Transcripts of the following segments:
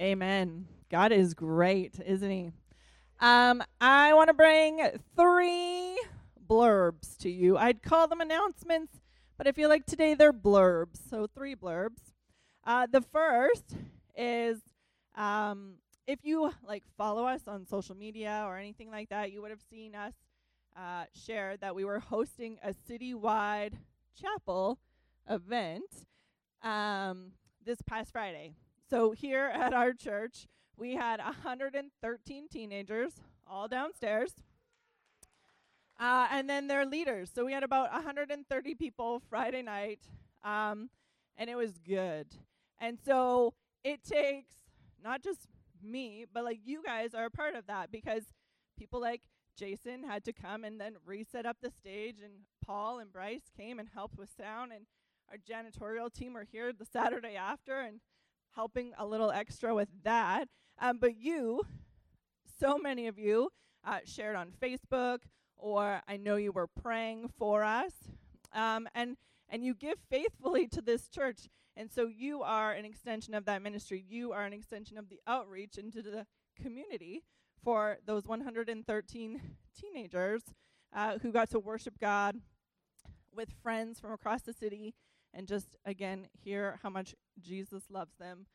Amen. God is great, isn't He? Um, I want to bring three blurbs to you. I'd call them announcements, but I feel like today they're blurbs. So, three blurbs. Uh, the first is um, if you like follow us on social media or anything like that, you would have seen us uh, share that we were hosting a citywide chapel event um, this past Friday. So here at our church, we had 113 teenagers all downstairs. Uh, and then their leaders. So we had about 130 people Friday night, um, and it was good. And so it takes not just me, but like you guys are a part of that because people like Jason had to come and then reset up the stage, and Paul and Bryce came and helped with sound, and our janitorial team were here the Saturday after and helping a little extra with that. Um, but you, so many of you, uh, shared on Facebook, or I know you were praying for us, um, and and you give faithfully to this church. And so you are an extension of that ministry. You are an extension of the outreach into the community for those 113 teenagers uh, who got to worship God with friends from across the city and just, again, hear how much Jesus loves them.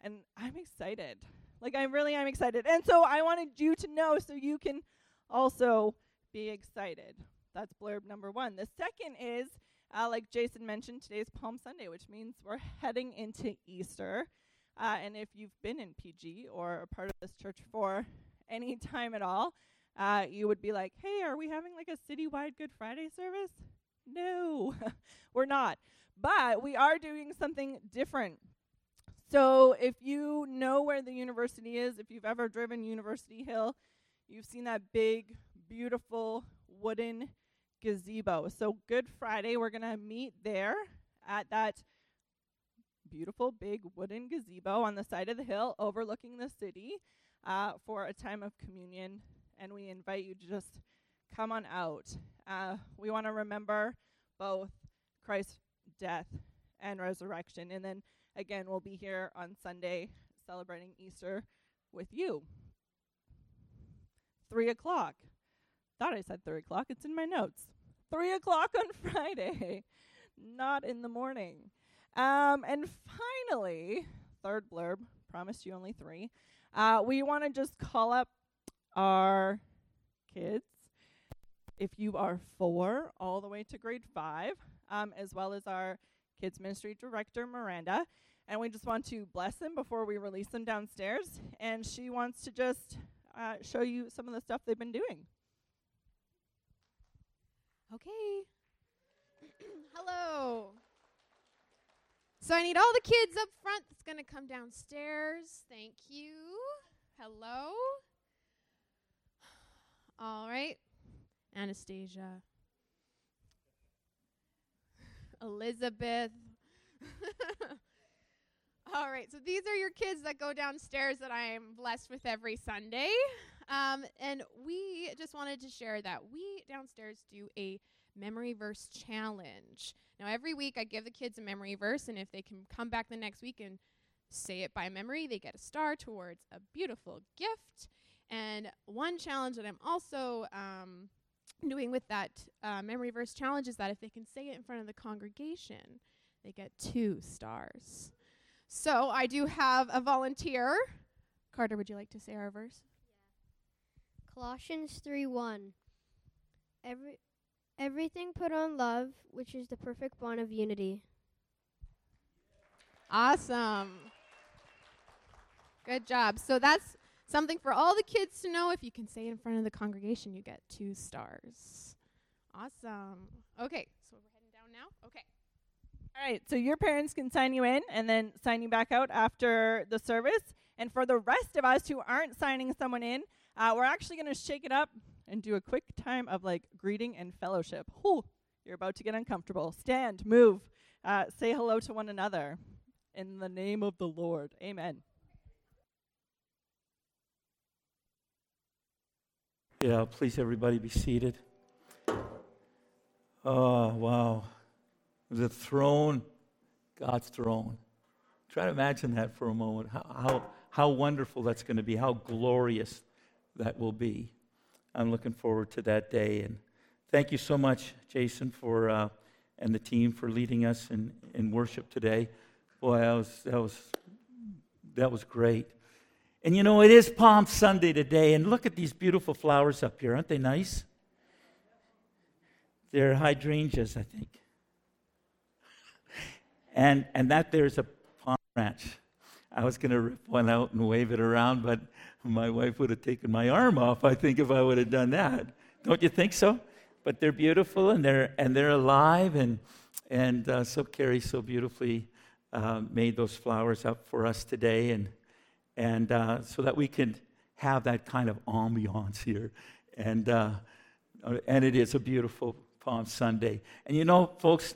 And I'm excited. Like, I really am excited. And so I wanted you to know so you can also be excited. That's blurb number one. The second is, uh, like Jason mentioned, today's Palm Sunday, which means we're heading into Easter. Uh, and if you've been in PG or a part of this church for any time at all, uh, you would be like, hey, are we having like a citywide Good Friday service? No, we're not. But we are doing something different. So if you know where the university is, if you've ever driven University Hill, you've seen that big, beautiful wooden gazebo. So Good Friday, we're going to meet there at that beautiful big wooden gazebo on the side of the hill overlooking the city uh, for a time of communion. And we invite you to just come on out. Uh, we want to remember both Christ's death and resurrection. And then again, we'll be here on Sunday celebrating Easter with you. Three o'clock. Thought I said three o'clock. It's in my notes. Three o'clock on Friday, not in the morning. Um, and finally, third blurb, promised you only three. Uh, we want to just call up our kids. If you are four, all the way to grade five, um, as well as our kids ministry director, Miranda. And we just want to bless them before we release them downstairs. And she wants to just uh, show you some of the stuff they've been doing. Okay. Hello. So I need all the kids up front that's going to come downstairs. Thank you. Hello. All right. Anastasia. Elizabeth. all right. So these are your kids that go downstairs that I am blessed with every Sunday. Um, and we just wanted to share that we downstairs do a memory verse challenge. Now, every week I give the kids a memory verse, and if they can come back the next week and say it by memory, they get a star towards a beautiful gift. And one challenge that I'm also um, doing with that uh, memory verse challenge is that if they can say it in front of the congregation, they get two stars. So I do have a volunteer. Carter, would you like to say our verse? Colossians 3 1. Every, everything put on love, which is the perfect bond of unity. Awesome. Good job. So that's something for all the kids to know. If you can say it in front of the congregation, you get two stars. Awesome. Okay, so we're heading down now. Okay. All right, so your parents can sign you in and then sign you back out after the service. And for the rest of us who aren't signing someone in, uh, we're actually going to shake it up and do a quick time of like greeting and fellowship. Whew, you're about to get uncomfortable. Stand, move, uh, say hello to one another. In the name of the Lord. Amen. Yeah, please, everybody, be seated. Oh, wow. The throne, God's throne. Try to imagine that for a moment. How, how, how wonderful that's going to be, how glorious that will be. I'm looking forward to that day. And thank you so much, Jason, for uh, and the team for leading us in, in worship today. Boy, that was, that, was, that was great. And you know, it is Palm Sunday today, and look at these beautiful flowers up here. Aren't they nice? They're hydrangeas, I think. And, and that there's a palm branch. I was going to rip one out and wave it around, but my wife would have taken my arm off, I think, if I would have done that. Don't you think so? But they're beautiful and they're, and they're alive, and, and uh, so Carrie so beautifully uh, made those flowers up for us today, and, and uh, so that we can have that kind of ambiance here. And, uh, and it is a beautiful Palm Sunday. And you know, folks,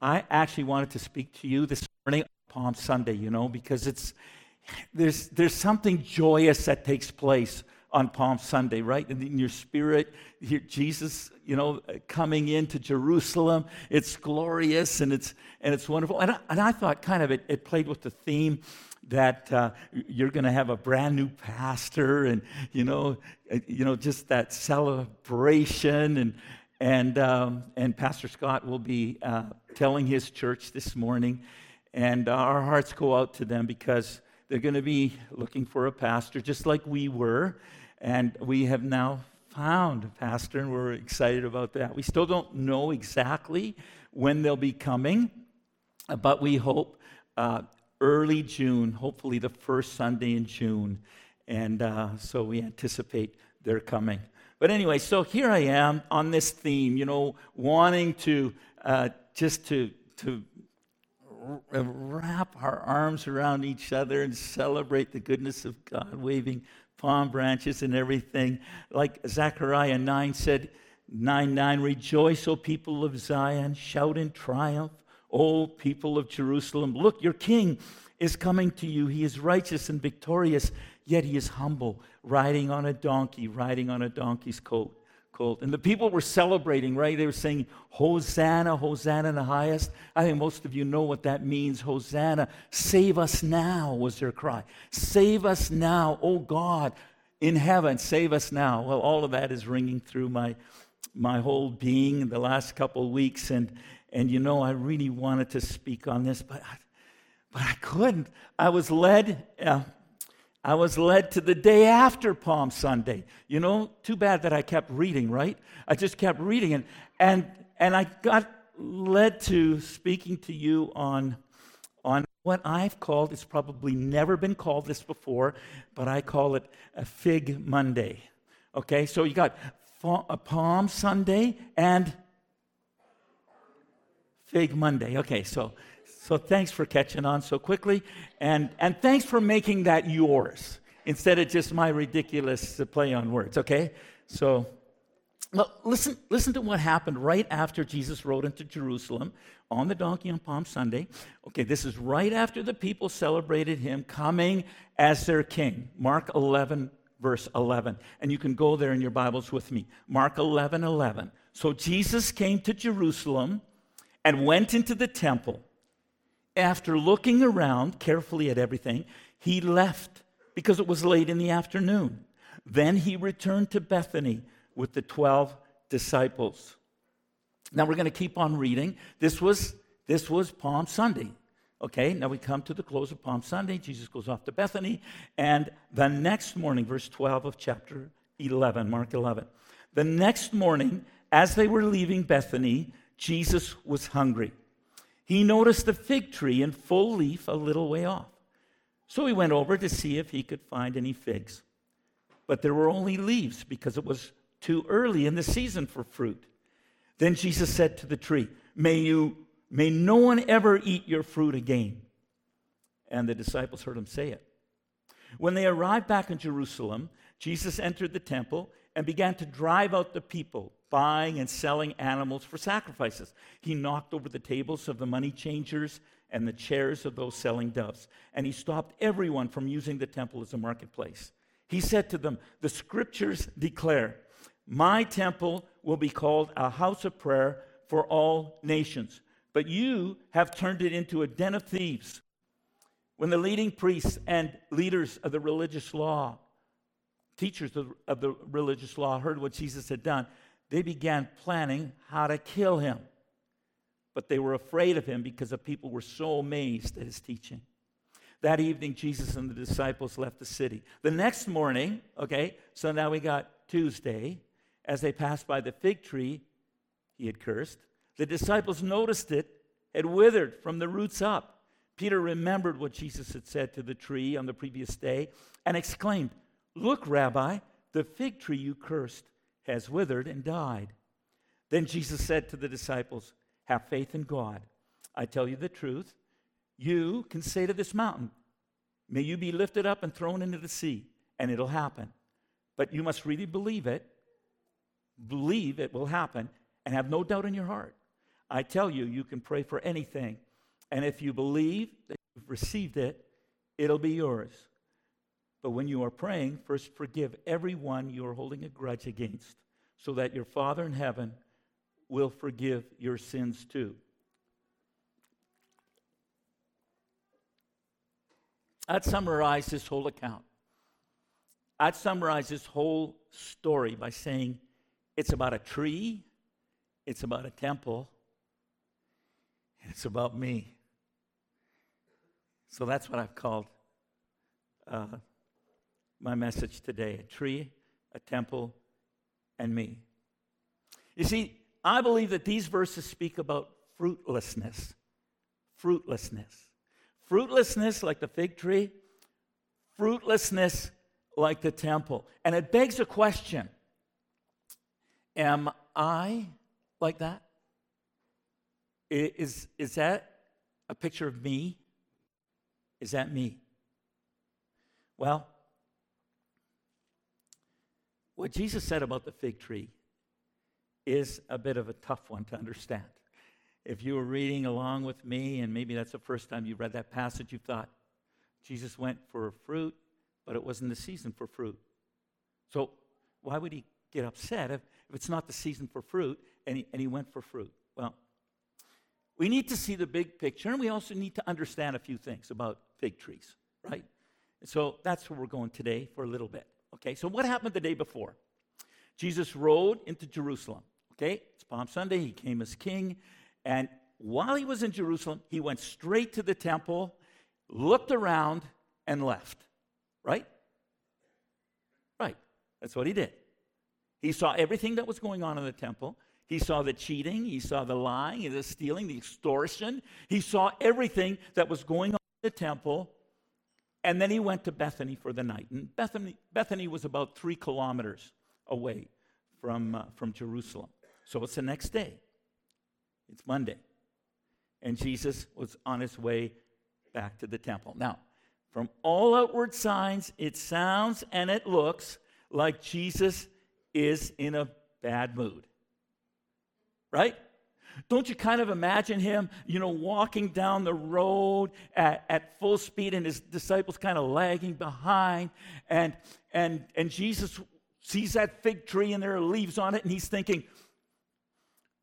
I actually wanted to speak to you this morning on Palm Sunday, you know, because it's there's there's something joyous that takes place on Palm Sunday, right? In your spirit, Jesus, you know, coming into Jerusalem. It's glorious and it's and it's wonderful. And I, and I thought kind of it, it played with the theme that uh, you're going to have a brand new pastor and you know you know just that celebration and and, um, and Pastor Scott will be uh, telling his church this morning. And our hearts go out to them because they're going to be looking for a pastor, just like we were. And we have now found a pastor, and we're excited about that. We still don't know exactly when they'll be coming, but we hope uh, early June, hopefully the first Sunday in June. And uh, so we anticipate their coming. But anyway, so here I am on this theme, you know, wanting to uh, just to, to wrap our arms around each other and celebrate the goodness of God, waving palm branches and everything. Like Zechariah 9 said, 9 9, rejoice, O people of Zion, shout in triumph, O people of Jerusalem. Look, your king is coming to you. He is righteous and victorious, yet he is humble, riding on a donkey, riding on a donkey's coat. Colt. And the people were celebrating, right? They were saying, Hosanna, Hosanna in the highest. I think most of you know what that means. Hosanna, save us now, was their cry. Save us now, oh God, in heaven, save us now. Well, all of that is ringing through my, my whole being in the last couple of weeks. And, and you know, I really wanted to speak on this, but I, but I couldn't. I was led. Uh, I was led to the day after Palm Sunday. You know, too bad that I kept reading, right? I just kept reading, and and and I got led to speaking to you on on what I've called. It's probably never been called this before, but I call it a Fig Monday. Okay, so you got Palm Sunday and Fig Monday. Okay, so so thanks for catching on so quickly. And, and thanks for making that yours instead of just my ridiculous play on words, okay? So, well, listen, listen to what happened right after Jesus rode into Jerusalem on the donkey on Palm Sunday. Okay, this is right after the people celebrated him coming as their king. Mark 11, verse 11. And you can go there in your Bibles with me. Mark 11, 11. So Jesus came to Jerusalem and went into the temple after looking around carefully at everything, he left because it was late in the afternoon. Then he returned to Bethany with the 12 disciples. Now we're going to keep on reading. This was, this was Palm Sunday. Okay, now we come to the close of Palm Sunday. Jesus goes off to Bethany. And the next morning, verse 12 of chapter 11, Mark 11. The next morning, as they were leaving Bethany, Jesus was hungry he noticed a fig tree in full leaf a little way off. So he went over to see if he could find any figs. But there were only leaves because it was too early in the season for fruit. Then Jesus said to the tree, May you may no one ever eat your fruit again. And the disciples heard him say it. When they arrived back in Jerusalem, Jesus entered the temple and began to drive out the people buying and selling animals for sacrifices. He knocked over the tables of the money changers and the chairs of those selling doves, and he stopped everyone from using the temple as a marketplace. He said to them, The scriptures declare, My temple will be called a house of prayer for all nations, but you have turned it into a den of thieves. when the leading priests and leaders of the religious law, teachers of, the religious law, heard what Jesus had done, they began planning how to kill him. But they were afraid of him because the people were so amazed at his teaching. That evening, Jesus and the disciples left the city. The next morning, okay, so now we got Tuesday, as they passed by the fig tree he had cursed, the disciples noticed it had withered from the roots up. Peter remembered what Jesus had said to the tree on the previous day and exclaimed, Look, Rabbi, the fig tree you cursed has withered and died. Then Jesus said to the disciples, Have faith in God. I tell you the truth. You can say to this mountain, May you be lifted up and thrown into the sea, and it'll happen. But you must really believe it. Believe it will happen, and have no doubt in your heart. I tell you, you can pray for anything. And if you believe that you've received it, it'll be yours. But when you are praying, first forgive everyone you are holding a grudge against, so that your Father in heaven will forgive your sins too. I'd summarize this whole account. I'd summarize this whole story by saying it's about a tree, it's about a temple, it's about me. So that's what I've called uh, my message today a tree, a temple, and me. You see, I believe that these verses speak about fruitlessness. Fruitlessness. Fruitlessness like the fig tree, fruitlessness like the temple. And it begs a question Am I like that? Is, is that a picture of me? Is that me? Well, what Jesus said about the fig tree is a bit of a tough one to understand. If you were reading along with me, and maybe that's the first time you read that passage, you thought Jesus went for fruit, but it wasn't the season for fruit. So why would he get upset if, if it's not the season for fruit and he, and he went for fruit? Well, we need to see the big picture, and we also need to understand a few things about fig trees, right? So that's where we're going today for a little bit. Okay, so what happened the day before? Jesus rode into Jerusalem. Okay, it's Palm Sunday. He came as king. And while he was in Jerusalem, he went straight to the temple, looked around, and left. Right? Right. That's what he did. He saw everything that was going on in the temple. He saw the cheating, he saw the lying, the stealing, the extortion. He saw everything that was going on in the temple. And then he went to Bethany for the night. And Bethany, Bethany was about three kilometers away from, uh, from Jerusalem. So it's the next day. It's Monday. And Jesus was on his way back to the temple. Now, from all outward signs, it sounds and it looks like Jesus is in a bad mood. Right? Don't you kind of imagine him, you know, walking down the road at, at full speed and his disciples kind of lagging behind and and and Jesus sees that fig tree and there are leaves on it and he's thinking,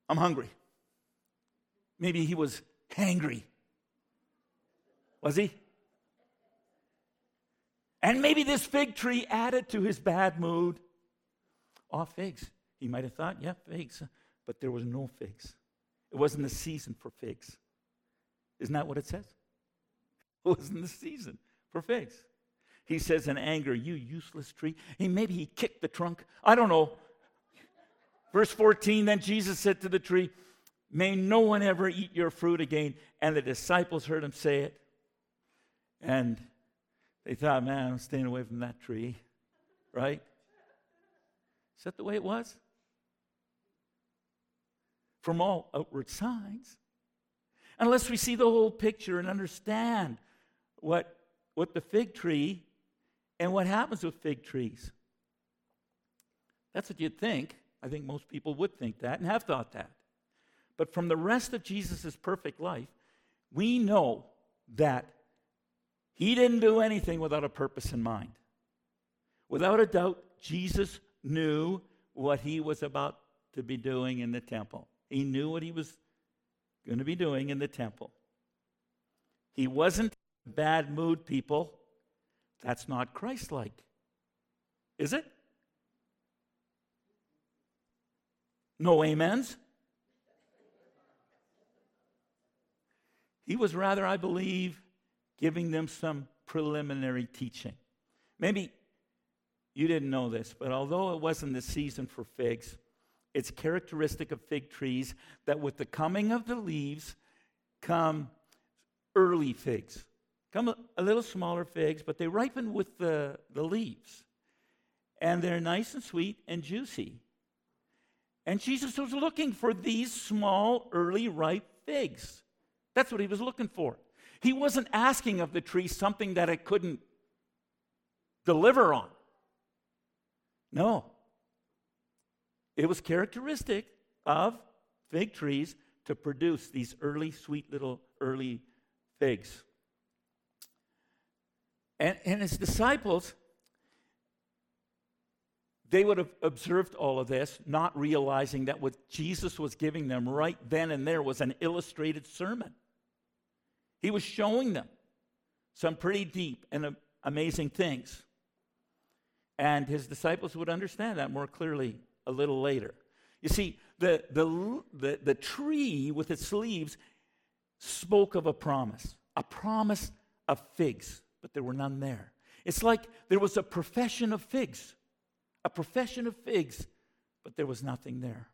I'm hungry. Maybe he was hangry. Was he? And maybe this fig tree added to his bad mood. Oh, figs. He might have thought, yeah, figs. But there was no figs. It wasn't the season for figs. Isn't that what it says? It wasn't the season for figs. He says in anger, You useless tree. Hey, maybe he kicked the trunk. I don't know. Verse 14 Then Jesus said to the tree, May no one ever eat your fruit again. And the disciples heard him say it. And they thought, Man, I'm staying away from that tree. Right? Is that the way it was? From all outward signs. Unless we see the whole picture and understand what, what the fig tree and what happens with fig trees. That's what you'd think. I think most people would think that and have thought that. But from the rest of Jesus' perfect life, we know that he didn't do anything without a purpose in mind. Without a doubt, Jesus knew what he was about to be doing in the temple. He knew what he was going to be doing in the temple. He wasn't bad mood, people. That's not Christ like. Is it? No amens? He was rather, I believe, giving them some preliminary teaching. Maybe you didn't know this, but although it wasn't the season for figs, it's characteristic of fig trees that with the coming of the leaves come early figs. Come a, little smaller figs, but they ripen with the, the leaves. And they're nice and sweet and juicy. And Jesus was looking for these small, early, ripe figs. That's what he was looking for. He wasn't asking of the tree something that it couldn't deliver on. No. It was characteristic of fig trees to produce these early, sweet little early figs. And, and his disciples, they would have observed all of this, not realizing that what Jesus was giving them right then and there was an illustrated sermon. He was showing them some pretty deep and amazing things. And his disciples would understand that more clearly a little later. You see, the, the, the, the tree with its leaves spoke of a promise, a promise of figs, but there were none there. It's like there was a profession of figs, a profession of figs, but there was nothing there.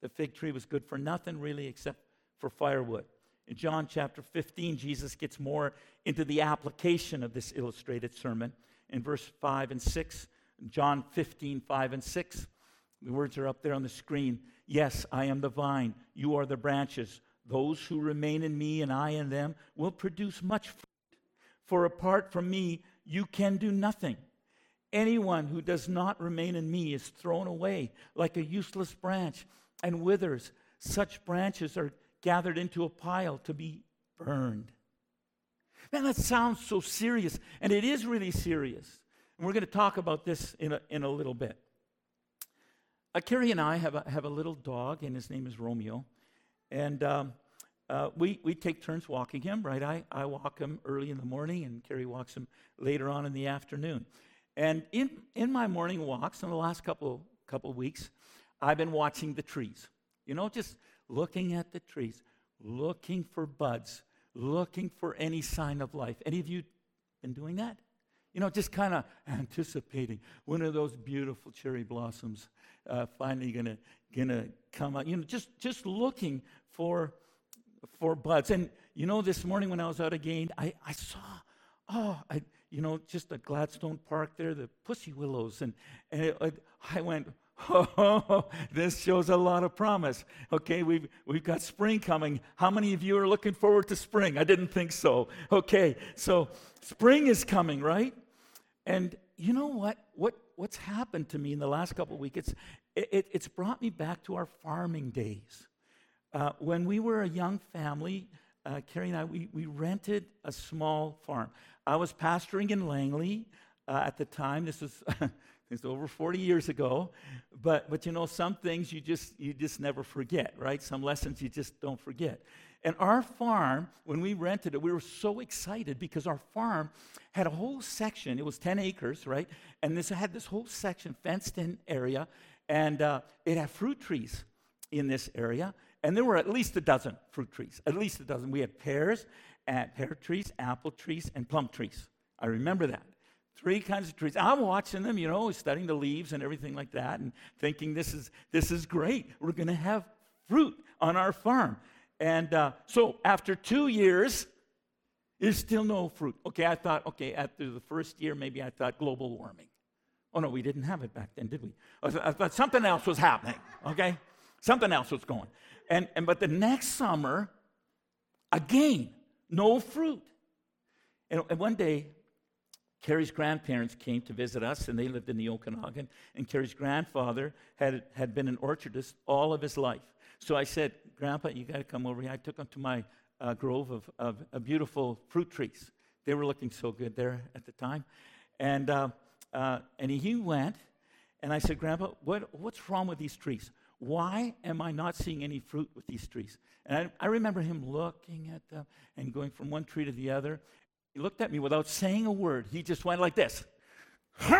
The fig tree was good for nothing really except for firewood. In John chapter 15, Jesus gets more into the application of this illustrated sermon. In verse 5 and 6, John 15, 5 and 6, the words are up there on the screen. Yes, I am the vine, you are the branches. Those who remain in me and I in them will produce much fruit. For apart from me, you can do nothing. Anyone who does not remain in me is thrown away like a useless branch and withers. Such branches are gathered into a pile to be burned. Man, that sounds so serious, and it is really serious. And we're going to talk about this in a, in a little bit. Uh, Carrie and I have a, have a little dog, and his name is Romeo. And um, uh, we, we take turns walking him, right? I, I walk him early in the morning, and Carrie walks him later on in the afternoon. And in, in my morning walks in the last couple, couple weeks, I've been watching the trees. You know, just looking at the trees, looking for buds, looking for any sign of life. Any of you been doing that? You know, just kind of anticipating when are those beautiful cherry blossoms uh, finally gonna gonna come out? You know, just just looking for for buds. And you know, this morning when I was out again, I, I saw, oh, I, you know, just at Gladstone Park there, the pussy willows, and and it, it, I went. Oh, this shows a lot of promise. Okay, we've, we've got spring coming. How many of you are looking forward to spring? I didn't think so. Okay, so spring is coming, right? And you know what? What what's happened to me in the last couple of weeks? It's it, it's brought me back to our farming days. Uh, when we were a young family, uh, Carrie and I, we, we rented a small farm. I was pastoring in Langley uh, at the time. This was was over 40 years ago, but but you know some things you just you just never forget, right? Some lessons you just don't forget. And our farm, when we rented it, we were so excited because our farm had a whole section. It was 10 acres, right? And this had this whole section, fenced in area, and uh, it had fruit trees in this area. And there were at least a dozen fruit trees, at least a dozen. We had pears, and pear trees, apple trees, and plum trees. I remember that. Three kinds of trees. I'm watching them, you know, studying the leaves and everything like that, and thinking this is this is great. We're going to have fruit on our farm. And uh, so after two years, there's still no fruit. Okay, I thought, okay, after the first year, maybe I thought global warming. Oh, no, we didn't have it back then, did we? I thought something else was happening, okay? Something else was going. And, and but the next summer, again, no fruit. And, and one day, Carrie's grandparents came to visit us, and they lived in the Okanagan. And Carrie's grandfather had, had been an orchardist all of his life. So I said, Grandpa, you got to come over here. I took him to my uh, grove of, of uh, beautiful fruit trees. They were looking so good there at the time. And, uh, uh, and he went, and I said, Grandpa, what, what's wrong with these trees? Why am I not seeing any fruit with these trees? And I, I remember him looking at them and going from one tree to the other. He looked at me without saying a word. He just went like this.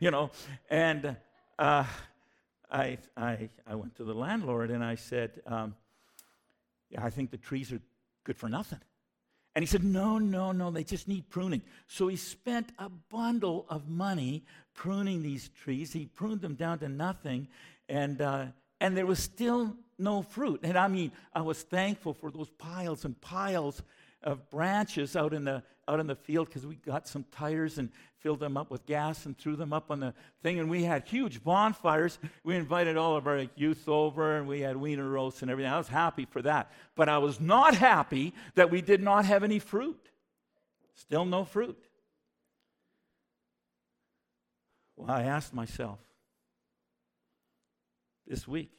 you know, and uh, I, I, I went to the landlord and I said, um, Yeah, I think the trees are good for nothing. And he said, No, no, no, they just need pruning. So he spent a bundle of money pruning these trees. He pruned them down to nothing, and, uh, and there was still no fruit. And I mean, I was thankful for those piles and piles of branches out in the, out in the field because we got some tires and filled them up with gas and threw them up on the thing. And we had huge bonfires. We invited all of our youth over and we had wiener roasts and everything. I was happy for that. But I was not happy that we did not have any fruit. Still no fruit. Well, I asked myself this week,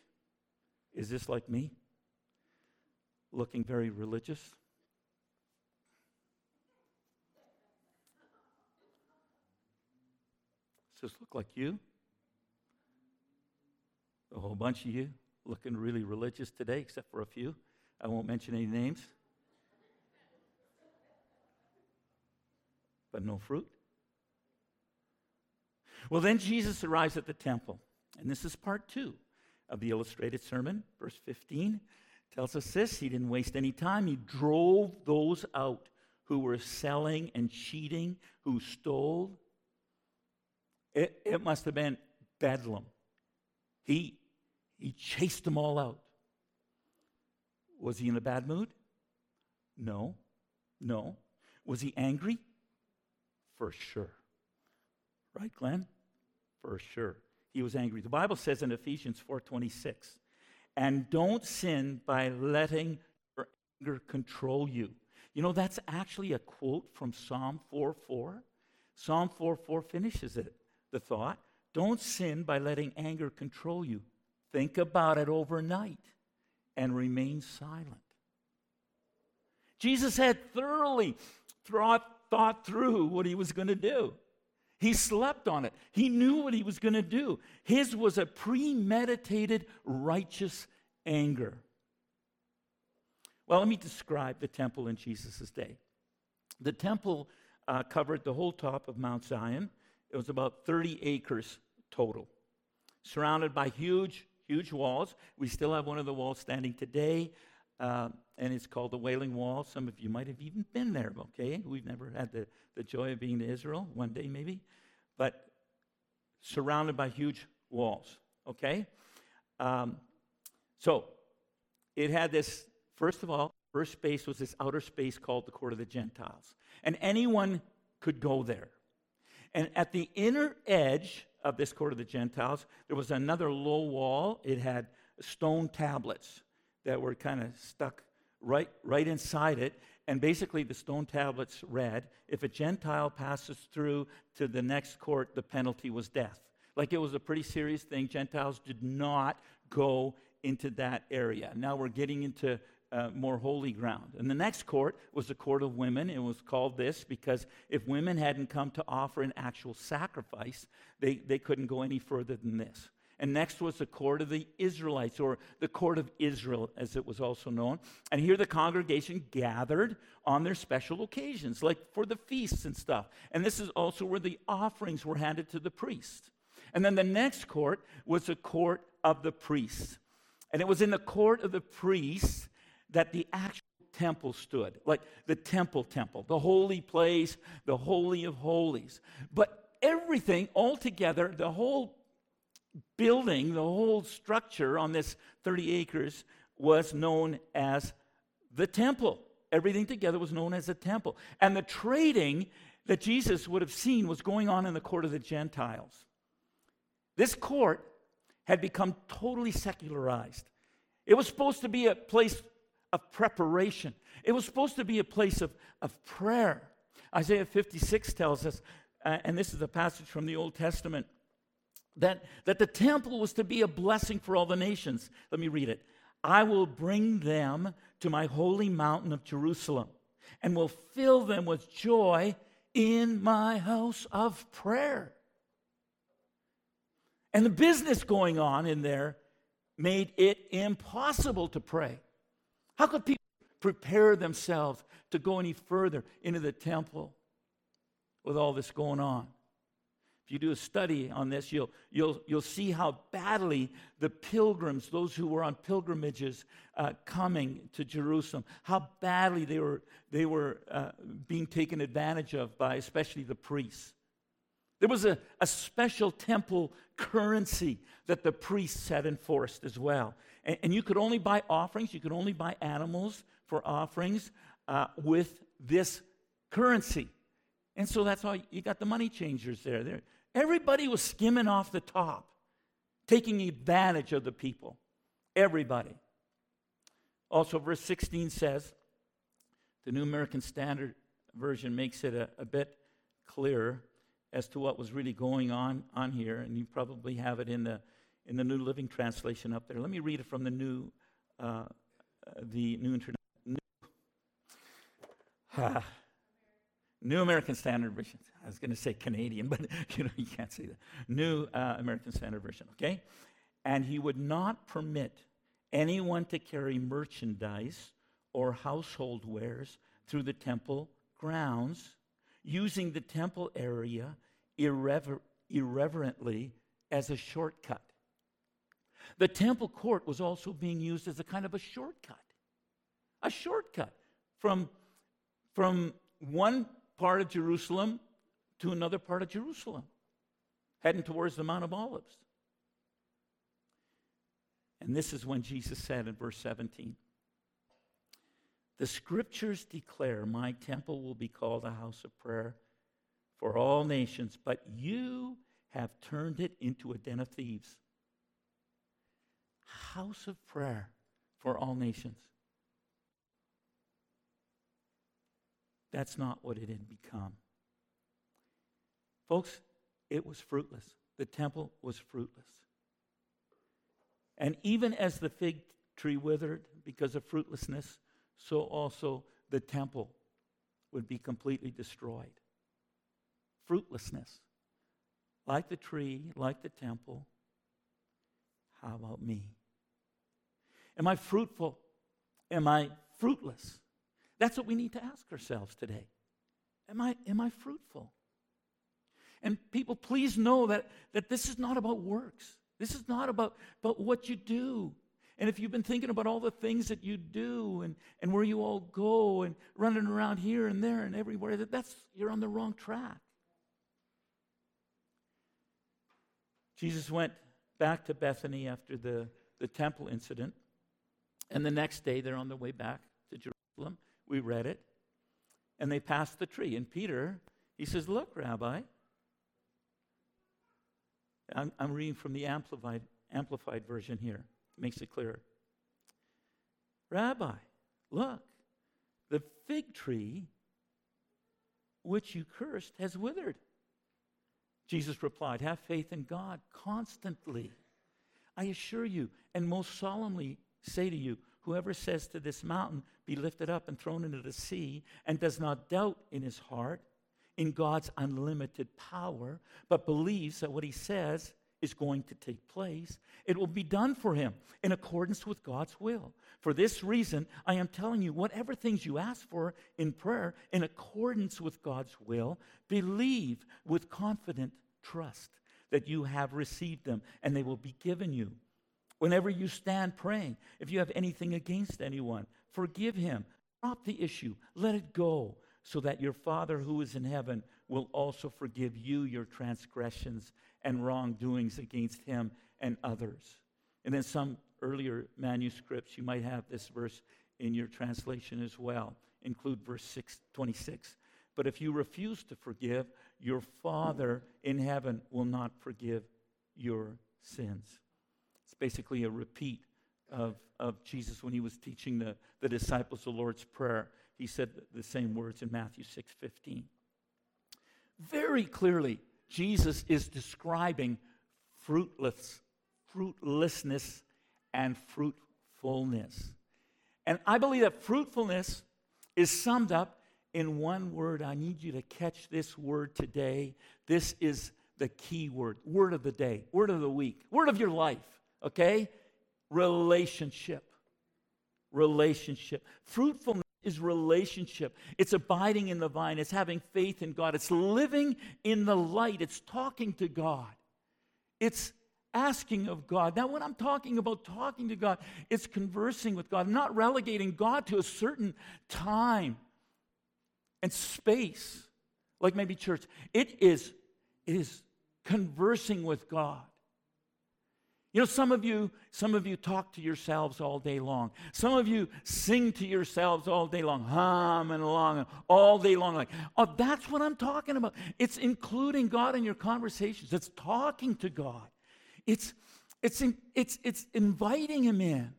is this like me? Looking very religious? Does this look like you? A whole bunch of you looking really religious today, except for a few. I won't mention any names. But no fruit. Well, then Jesus arrives at the temple. And this is part two of the illustrated sermon. Verse 15 tells us this He didn't waste any time. He drove those out who were selling and cheating, who stole. It, it must have been bedlam. He, he chased them all out. Was he in a bad mood? No. No. Was he angry? For sure. Right, Glenn? For sure. He was angry. The Bible says in Ephesians 4:26, "And don't sin by letting your anger control you." You know, that's actually a quote from Psalm 4:4. Psalm 4:4 finishes it, the thought, "Don't sin by letting anger control you. Think about it overnight and remain silent." Jesus had thoroughly thought, thought through what he was going to do. He slept on it. He knew what he was going to do. His was a premeditated, righteous anger. Well, let me describe the temple in Jesus' day. The temple uh, covered the whole top of Mount Zion. It was about 30 acres total, surrounded by huge, huge walls. We still have one of the walls standing today, uh, and it's called the Wailing Wall. Some of you might have even been there, okay? We've never had the the joy of being to Israel one day, maybe, but surrounded by huge walls. Okay? Um, so it had this, first of all, first space was this outer space called the court of the Gentiles. And anyone could go there. And at the inner edge of this court of the Gentiles, there was another low wall. It had stone tablets that were kind of stuck right, right inside it. And basically, the stone tablets read if a Gentile passes through to the next court, the penalty was death. Like it was a pretty serious thing. Gentiles did not go into that area. Now we're getting into uh, more holy ground. And the next court was the court of women. It was called this because if women hadn't come to offer an actual sacrifice, they, they couldn't go any further than this. And next was the court of the Israelites, or the court of Israel, as it was also known. And here the congregation gathered on their special occasions, like for the feasts and stuff. And this is also where the offerings were handed to the priest. And then the next court was the court of the priests. And it was in the court of the priests that the actual temple stood, like the temple temple, the holy place, the holy of holies. But everything all together, the whole building, the whole structure on this 30 acres was known as the temple. Everything together was known as a temple. And the trading that Jesus would have seen was going on in the court of the Gentiles. This court had become totally secularized. It was supposed to be a place of preparation, it was supposed to be a place of, of prayer. Isaiah 56 tells us, uh, and this is a passage from the Old Testament that, that the temple was to be a blessing for all the nations. Let me read it. I will bring them to my holy mountain of Jerusalem and will fill them with joy in my house of prayer. And the business going on in there made it impossible to pray. How could people prepare themselves to go any further into the temple with all this going on. If you do a study on this, you'll, you'll, you'll see how badly the pilgrims, those who were on pilgrimages uh, coming to Jerusalem, how badly they were, they were uh, being taken advantage of by especially the priests. There was a, a special temple currency that the priests had enforced as well. And, and you could only buy offerings, you could only buy animals for offerings uh, with this currency. And so that's how you got the money changers there. there. Everybody was skimming off the top, taking advantage of the people. Everybody. Also, verse 16 says, the New American Standard Version makes it a, a bit clearer as to what was really going on on here, and you probably have it in the in the New Living Translation up there. Let me read it from the New uh, the New International New, uh, New American Standard Version. I was going to say Canadian, but you know you can't say that. New uh, American Standard Version. Okay, and he would not permit anyone to carry merchandise or household wares through the temple grounds, using the temple area irrever- irreverently as a shortcut. The temple court was also being used as a kind of a shortcut. A shortcut from, from one part of Jerusalem to another part of Jerusalem, heading towards the Mount of Olives. And this is when Jesus said in verse 17 The scriptures declare, My temple will be called a house of prayer for all nations, but you have turned it into a den of thieves. House of prayer for all nations. That's not what it had become. Folks, it was fruitless. The temple was fruitless. And even as the fig tree withered because of fruitlessness, so also the temple would be completely destroyed. Fruitlessness. Like the tree, like the temple. How about me? Am I fruitful? Am I fruitless? That's what we need to ask ourselves today. Am I, am I fruitful? And people, please know that, that this is not about works. This is not about, about what you do. And if you've been thinking about all the things that you do and, and where you all go and running around here and there and everywhere, that that's you're on the wrong track. Jesus went back to Bethany after the, the temple incident. And the next day, they're on their way back to Jerusalem. We read it. And they passed the tree. And Peter, he says, Look, Rabbi. I'm, I'm reading from the amplified, amplified version here. It makes it clearer. Rabbi, look, the fig tree which you cursed has withered. Jesus replied, Have faith in God constantly. I assure you, and most solemnly say to you, whoever says to this mountain, Be lifted up and thrown into the sea, and does not doubt in his heart in God's unlimited power, but believes that what he says is going to take place, it will be done for him in accordance with God's will. For this reason, I am telling you, whatever things you ask for in prayer, in accordance with God's will, believe with confident trust that you have received them and they will be given you. Whenever you stand praying, if you have anything against anyone, forgive him. Drop the issue, let it go, so that your Father who is in heaven will also forgive you your transgressions and wrongdoings against him and others. And then some earlier manuscripts, you might have this verse in your translation as well. Include verse 6, 26. But if you refuse to forgive, your Father in heaven will not forgive your sins. It's basically a repeat of, of Jesus when he was teaching the, the disciples the Lord's Prayer. He said the same words in Matthew 6 15. Very clearly, Jesus is describing fruitless, fruitlessness and fruitfulness. And I believe that fruitfulness is summed up in one word. I need you to catch this word today. This is the key word, word of the day, word of the week, word of your life, okay? Relationship. relationship. Fruitfulness is relationship. It's abiding in the vine. It's having faith in God. It's living in the light. It's talking to God. It's asking of God. Now, when I'm talking about talking to God, it's conversing with God, I'm not relegating God to a certain time and space, like maybe church. It is, it is conversing with God. You know, some of you, some of you talk to yourselves all day long. Some of you sing to yourselves all day long, humming along all day long. Like, oh, that's what I'm talking about. It's including God in your conversations. It's talking to God. It's it's it's it's inviting Him in.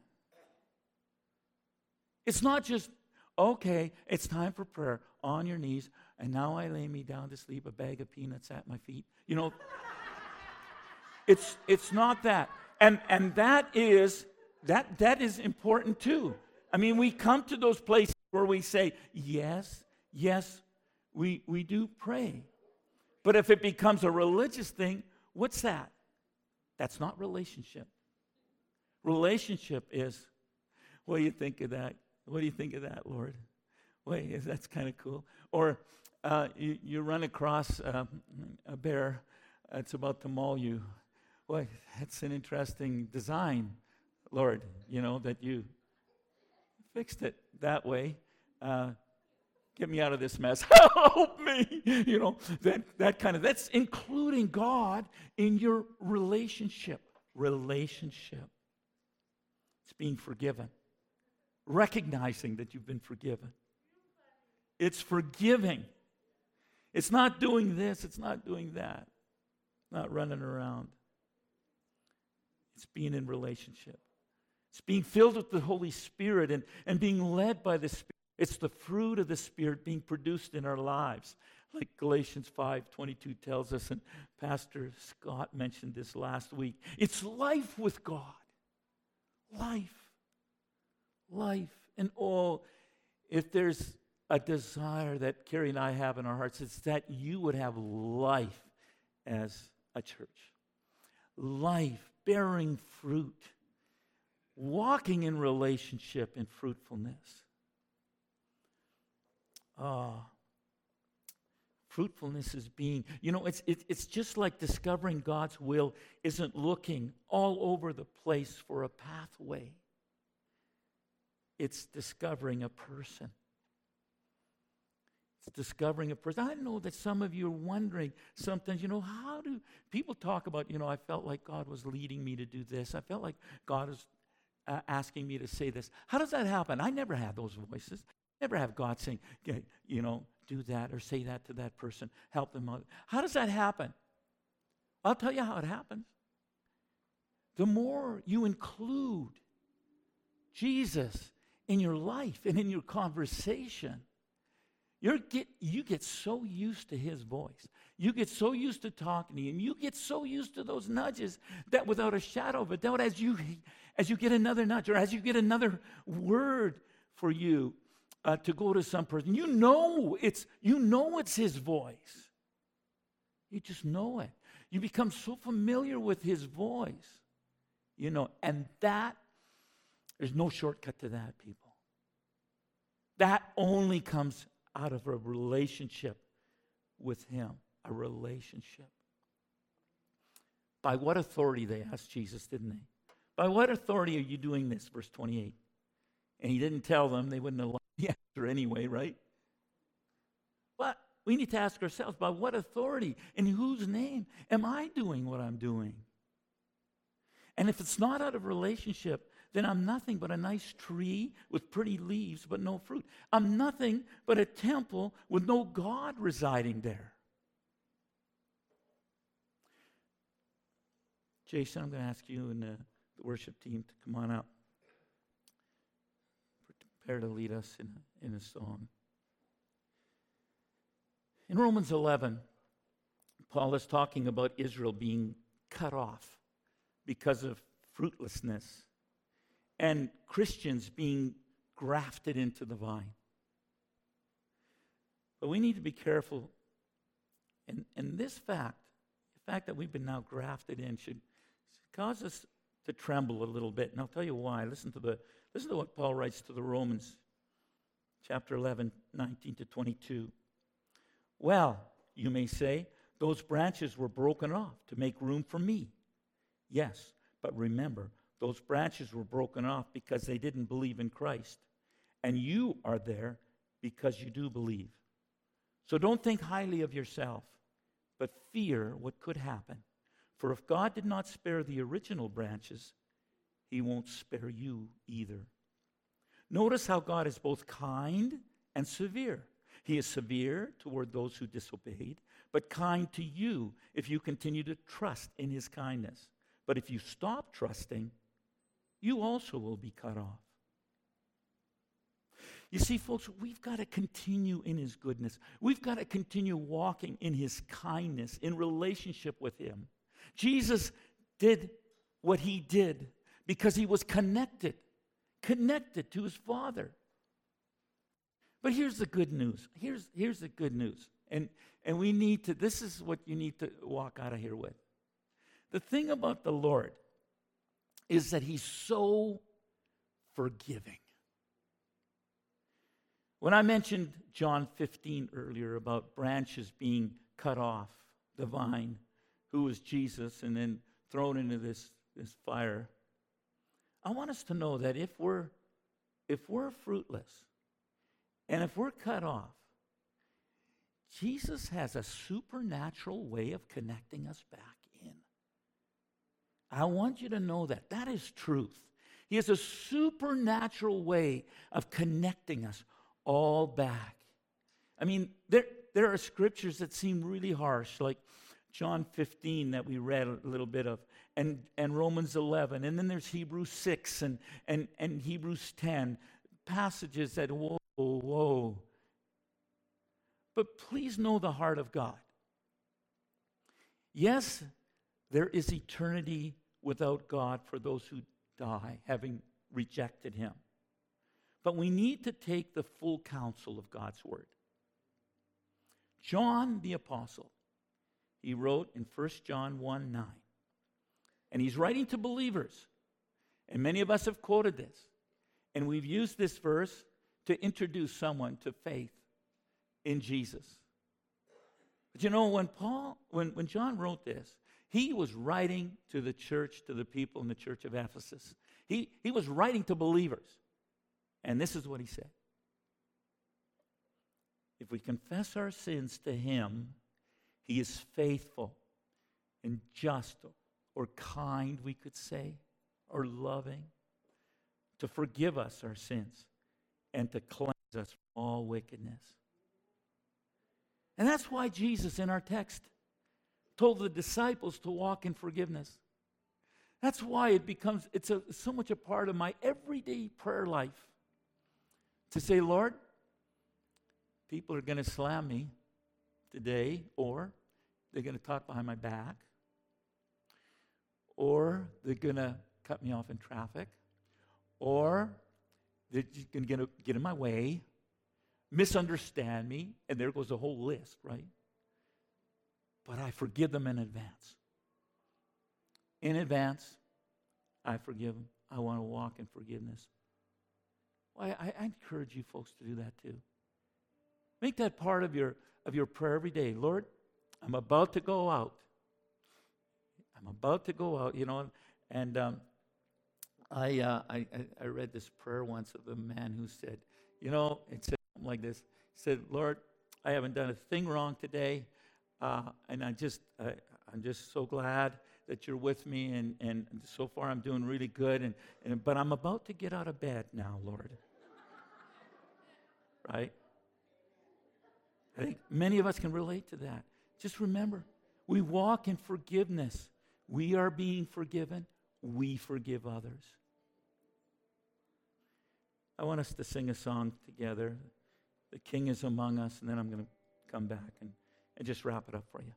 It's not just okay. It's time for prayer on your knees, and now I lay me down to sleep. A bag of peanuts at my feet. You know. it's it's not that and, and that is that that is important too. I mean, we come to those places where we say, yes, yes, we, we do pray. But if it becomes a religious thing, what's that? That's not relationship. Relationship is, what do you think of that? What do you think of that, Lord? Wait, that's kind of cool. Or uh, you, you run across uh, a bear that's about to maul you well, that's an interesting design, Lord, you know, that you fixed it that way. Uh, get me out of this mess. Help me. You know, that, that kind of, that's including God in your relationship. Relationship. It's being forgiven, recognizing that you've been forgiven. It's forgiving. It's not doing this, it's not doing that, not running around. It's being in relationship. It's being filled with the Holy Spirit and, and being led by the Spirit. It's the fruit of the Spirit being produced in our lives. Like Galatians 5 22 tells us, and Pastor Scott mentioned this last week. It's life with God. Life. Life. And all. if there's a desire that Carrie and I have in our hearts, it's that you would have life as a church. Life bearing fruit, walking in relationship and fruitfulness. Ah. Fruitfulness is being, you know, it's, it, it's just like discovering God's will isn't looking all over the place for a pathway. It's discovering a person discovering a person. I know that some of you are wondering sometimes, you know, how do people talk about, you know, I felt like God was leading me to do this. I felt like God was uh, asking me to say this. How does that happen? I never had those voices. Never have God saying, you know, do that or say that to that person, help them out. How does that happen? I'll tell you how it happens. The more you include Jesus in your life and in your conversation, you get, you get so used to his voice. You get so used to talking to him. You get so used to those nudges that without a shadow of a doubt, as you, as you get another nudge or as you get another word for you uh, to go to some person, you know it's, you know it's his voice. You just know it. You become so familiar with his voice, you know, and that, there's no shortcut to that, people. That only comes out of a relationship with Him. A relationship. By what authority, they asked Jesus, didn't they? By what authority are you doing this? Verse 28. And he didn't tell them, they wouldn't liked the answer anyway, right? But we need to ask ourselves by what authority, in whose name am I doing what I'm doing? And if it's not out of relationship, then I'm nothing but a nice tree with pretty leaves but no fruit. I'm nothing but a temple with no God residing there. Jason, I'm going to ask you and the, the worship team to come on up. Prepare to lead us in, in a song. In Romans 11, Paul is talking about Israel being cut off because of fruitlessness and Christians being grafted into the vine. But we need to be careful. And, and this fact, the fact that we've been now grafted in, should cause us to tremble a little bit. And I'll tell you why. Listen to the, Listen to what Paul writes to the Romans, chapter 11, 19 to 22. Well, you may say, those branches were broken off to make room for me. Yes, but remember, those branches were broken off because they didn't believe in Christ. And you are there because you do believe. So don't think highly of yourself, but fear what could happen. For if God did not spare the original branches, he won't spare you either. Notice how God is both kind and severe. He is severe toward those who disobeyed, but kind to you if you continue to trust in his kindness. But if you stop trusting, you also will be cut off. You see, folks, we've got to continue in His goodness. We've got to continue walking in His kindness, in relationship with Him. Jesus did what He did because He was connected, connected to His Father. But here's the good news. Here's, here's the good news. And, and we need to, this is what you need to walk out of here with. The thing about the Lord is that He's so forgiving. When I mentioned John 15 earlier about branches being cut off, the vine, who was Jesus, and then thrown into this, this fire, I want us to know that if we're, if we're fruitless and if we're cut off, Jesus has a supernatural way of connecting us back. I want you to know that. That is truth. He has a supernatural way of connecting us all back. I mean, there, there are scriptures that seem really harsh, like John 15 that we read a little bit of, and, and Romans 11, and then there's Hebrews 6 and, and, and Hebrews 10, passages that, whoa, whoa. But please know the heart of God. Yes, there is eternity without God for those who die, having rejected Him. But we need to take the full counsel of God's Word. John the Apostle, he wrote in 1 John 1 9. And he's writing to believers. And many of us have quoted this. And we've used this verse to introduce someone to faith in Jesus. But you know, when Paul, when, when John wrote this, he was writing to the church, to the people in the church of Ephesus. He, he was writing to believers. And this is what he said If we confess our sins to him, he is faithful and just or kind, we could say, or loving, to forgive us our sins and to cleanse us from all wickedness. And that's why Jesus in our text told the disciples to walk in forgiveness. That's why it becomes it's a, so much a part of my everyday prayer life to say, Lord, people are going to slam me today, or they're going to talk behind my back, or they're going to cut me off in traffic, or they're going to get in my way, misunderstand me, and there goes a whole list, right? But I forgive them in advance. In advance, I forgive them. I want to walk in forgiveness. Well, I, I encourage you folks to do that too. Make that part of your, of your prayer every day. Lord, I'm about to go out. I'm about to go out, you know, and um, I, uh, I, I read this prayer once of a man who said, you know, it said something like this. He said, Lord, I haven't done a thing wrong today, uh, and I just, I, I'm just so glad that you're with me, and, and so far I'm doing really good, and, and, but I'm about to get out of bed now, Lord. right? I think many of us can relate to that. Just remember, we walk in forgiveness. We are being forgiven. We forgive others. I want us to sing a song together. The King is among us, and then I'm going to come back and, and just wrap it up for you.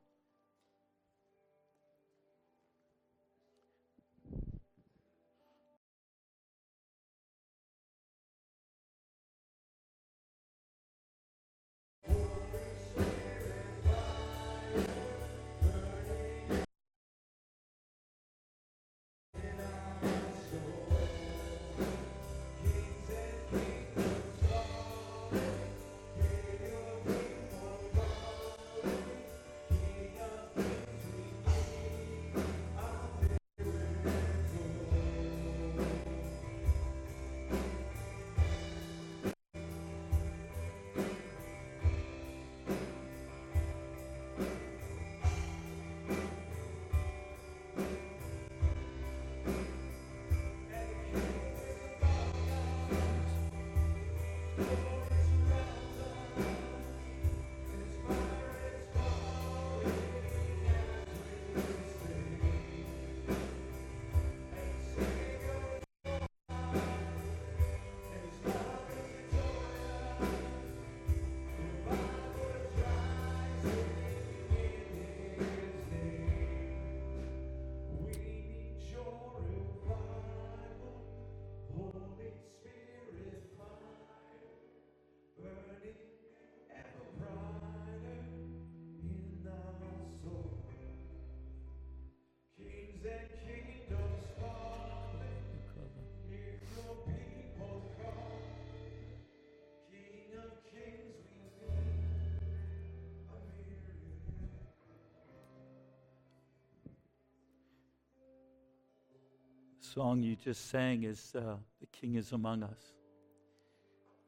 Song you just sang is uh, The King is Among Us.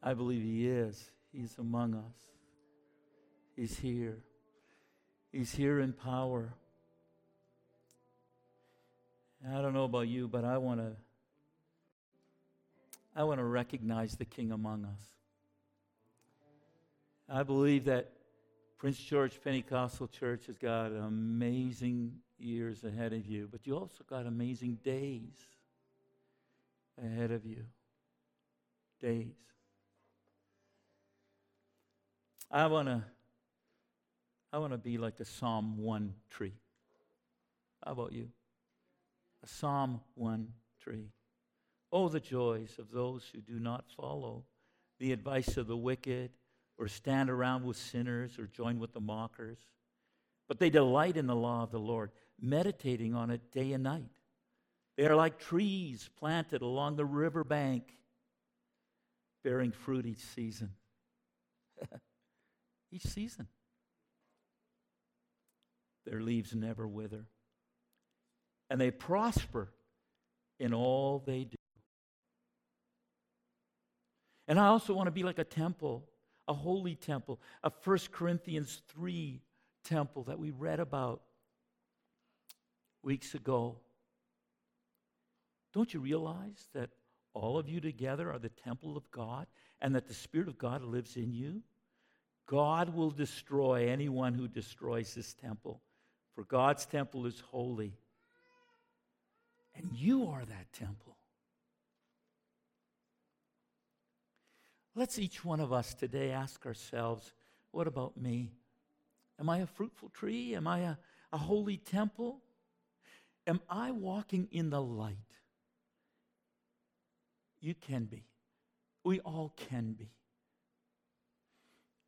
I believe He is. He's among us. He's here. He's here in power. I don't know about you, but I want to I want to recognize the king among us. I believe that Prince George Pentecostal Church has got amazing years ahead of you, but you also got amazing days ahead of you. Days. I want to I want to be like a Psalm 1 tree. How about you? A Psalm 1 tree. Oh, the joys of those who do not follow the advice of the wicked, or stand around with sinners, or join with the mockers. But they delight in the law of the Lord, meditating on it day and night. They are like trees planted along the riverbank, bearing fruit each season. each season. Their leaves never wither, and they prosper in all they do. And I also want to be like a temple, a holy temple, a 1 Corinthians 3 temple that we read about weeks ago. Don't you realize that all of you together are the temple of God and that the Spirit of God lives in you? God will destroy anyone who destroys this temple, for God's temple is holy. And you are that temple. Let's each one of us today ask ourselves what about me? Am I a fruitful tree? Am I a, a holy temple? Am I walking in the light? You can be. We all can be.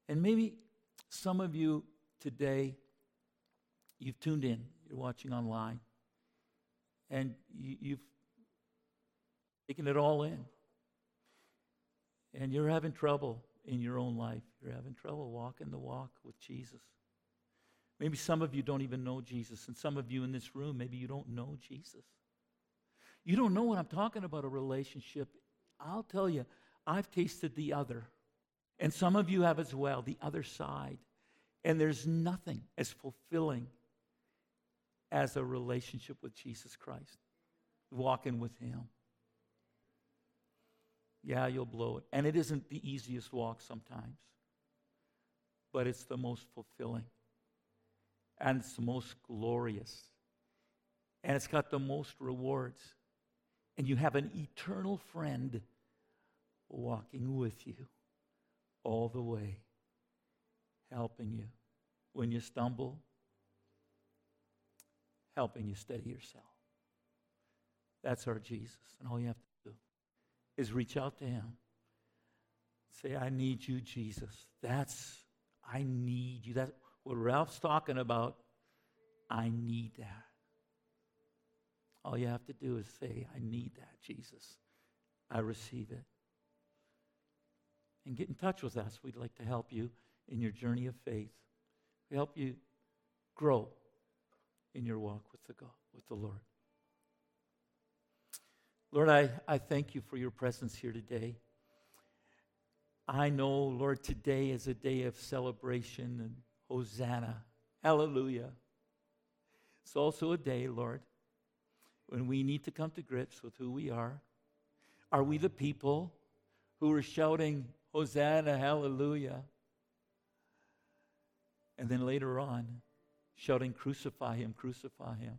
And maybe some of you today, you've tuned in, you're watching online, and you, you've taken it all in and you're having trouble in your own life, you're having trouble walking the walk with Jesus. Maybe some of you don't even know Jesus, and some of you in this room, maybe you don't know Jesus. You don't know what I'm talking about a relationship. I'll tell you, I've tasted the other, and some of you have as well, the other side. And there's nothing as fulfilling as a relationship with Jesus Christ, walking with Him yeah, you'll blow it. And it isn't the easiest walk sometimes, but it's the most fulfilling. And it's the most glorious. And it's got the most rewards. And you have an eternal friend walking with you all the way, helping you when you stumble, helping you steady yourself. That's our Jesus. And all you have to do is reach out to him. Say, I need you, Jesus. That's, I need you. That's what Ralph's talking about. I need that. All you have to do is say, I need that, Jesus. I receive it. And get in touch with us. We'd like to help you in your journey of faith. We help you grow in your walk with the God, with the Lord. Lord, I, I thank you for your presence here today. I know, Lord, today is a day of celebration and Hosanna. Hallelujah. It's also a day, Lord, when we need to come to grips with who we are. Are we the people who are shouting, Hosanna, hallelujah? And then later on, shouting, Crucify him, crucify him.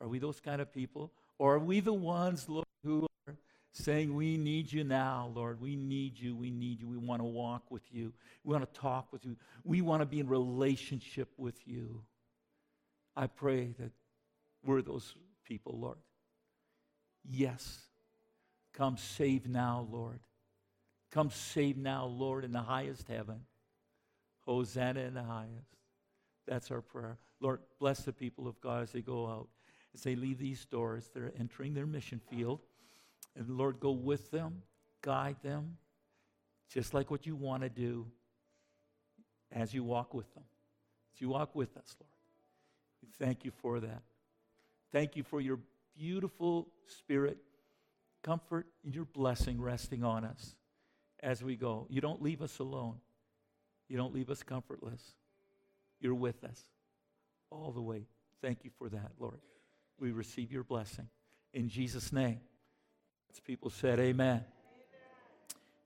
Are we those kind of people? Or are we the ones, Lord, who are saying, We need you now, Lord? We need you. We need you. We want to walk with you. We want to talk with you. We want to be in relationship with you. I pray that we're those people, Lord. Yes. Come save now, Lord. Come save now, Lord, in the highest heaven. Hosanna in the highest. That's our prayer. Lord, bless the people of God as they go out. As they leave these doors, they're entering their mission field. And Lord, go with them, guide them, just like what you want to do as you walk with them. As you walk with us, Lord. We thank you for that. Thank you for your beautiful Spirit, comfort, and your blessing resting on us as we go. You don't leave us alone, you don't leave us comfortless. You're with us all the way. Thank you for that, Lord. We receive your blessing. In Jesus' name. As people said, Amen.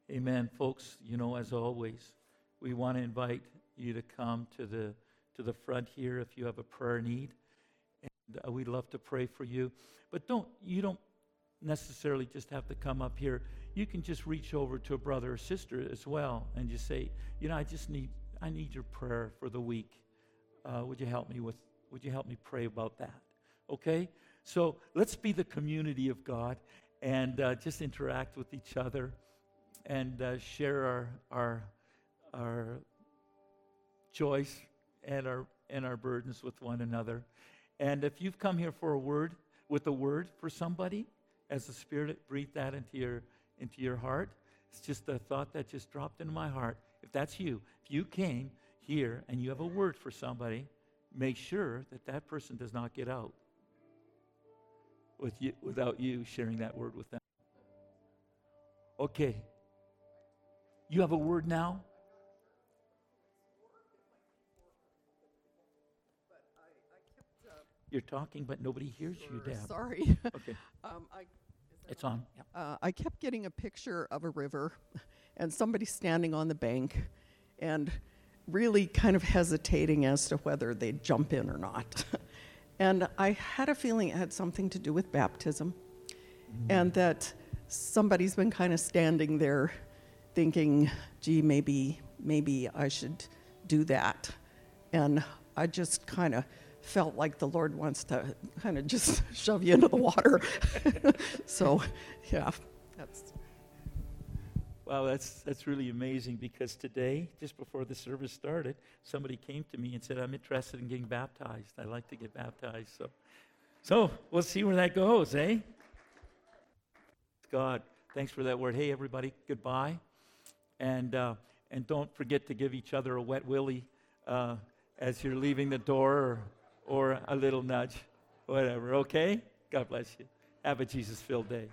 Amen. Amen. Folks, you know, as always, we want to invite you to come to the, to the front here if you have a prayer need. And uh, we'd love to pray for you. But don't, you don't necessarily just have to come up here. You can just reach over to a brother or sister as well and just say, you know, I just need, I need your prayer for the week. Uh, would you help me with, would you help me pray about that? Okay? So let's be the community of God and uh, just interact with each other and uh, share our, our, our joys and our, and our burdens with one another. And if you've come here for a word, with a word for somebody, as the Spirit breathed that into your, into your heart, it's just a thought that just dropped into my heart. If that's you, if you came here and you have a word for somebody, make sure that that person does not get out with you, without you sharing that word with them. Okay. You have a word now? You're talking, but nobody hears you, Sure, Deb. Sorry. Okay, um, I, it's on. Yep. uh, I kept getting a picture of a river and somebody standing on the bank and really kind of hesitating as to whether they'd jump in or not. and I had a feeling it had something to do with baptism and that somebody's been kind of standing there thinking, gee, maybe, maybe I should do that. And I just kind of felt like the Lord wants to kind of just shove you into the water. so, yeah, that's Wow, that's, that's really amazing because today, just before the service started, somebody came to me and said, I'm interested in getting baptized. I'd like to get baptized. So, so we'll see where that goes, eh? God, thanks for that word. Hey, everybody, goodbye. And, uh, and don't forget to give each other a wet willy uh, as you're leaving the door or, or a little nudge, whatever, okay? God bless you. Have a Jesus filled day.